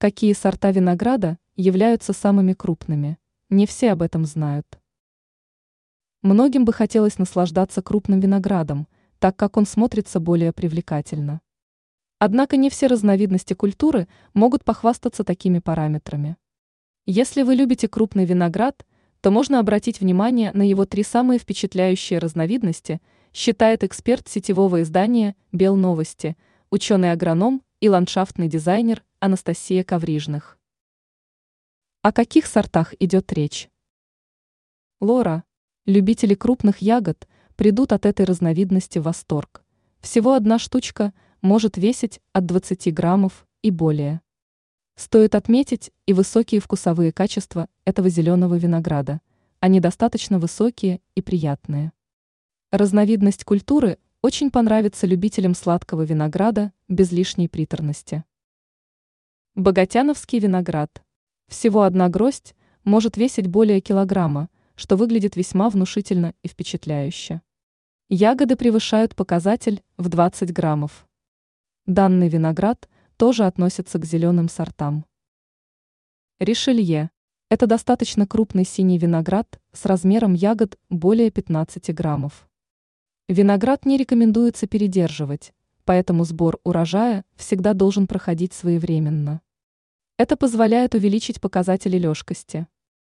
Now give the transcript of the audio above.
Какие сорта винограда являются самыми крупными? Не все об этом знают. Многим бы хотелось наслаждаться крупным виноградом, так как он смотрится более привлекательно. Однако не все разновидности культуры могут похвастаться такими параметрами. Если вы любите крупный виноград, то можно обратить внимание на его три самые впечатляющие разновидности, считает эксперт сетевого издания «Бел новости», ученый-агроном и ландшафтный дизайнер Анастасия Коврижных. О каких сортах идет речь? Лора. Любители крупных ягод придут от этой разновидности в восторг. Всего одна штучка может весить от 20 граммов и более. Стоит отметить и высокие вкусовые качества этого зеленого винограда. Они достаточно высокие и приятные. Разновидность культуры очень понравится любителям сладкого винограда без лишней приторности. Богатяновский виноград. Всего одна гроздь может весить более килограмма, что выглядит весьма внушительно и впечатляюще. Ягоды превышают показатель в 20 граммов. Данный виноград тоже относится к зеленым сортам. Ришелье. Это достаточно крупный синий виноград с размером ягод более 15 граммов. Виноград не рекомендуется передерживать, поэтому сбор урожая всегда должен проходить своевременно. Это позволяет увеличить показатели лёжкости.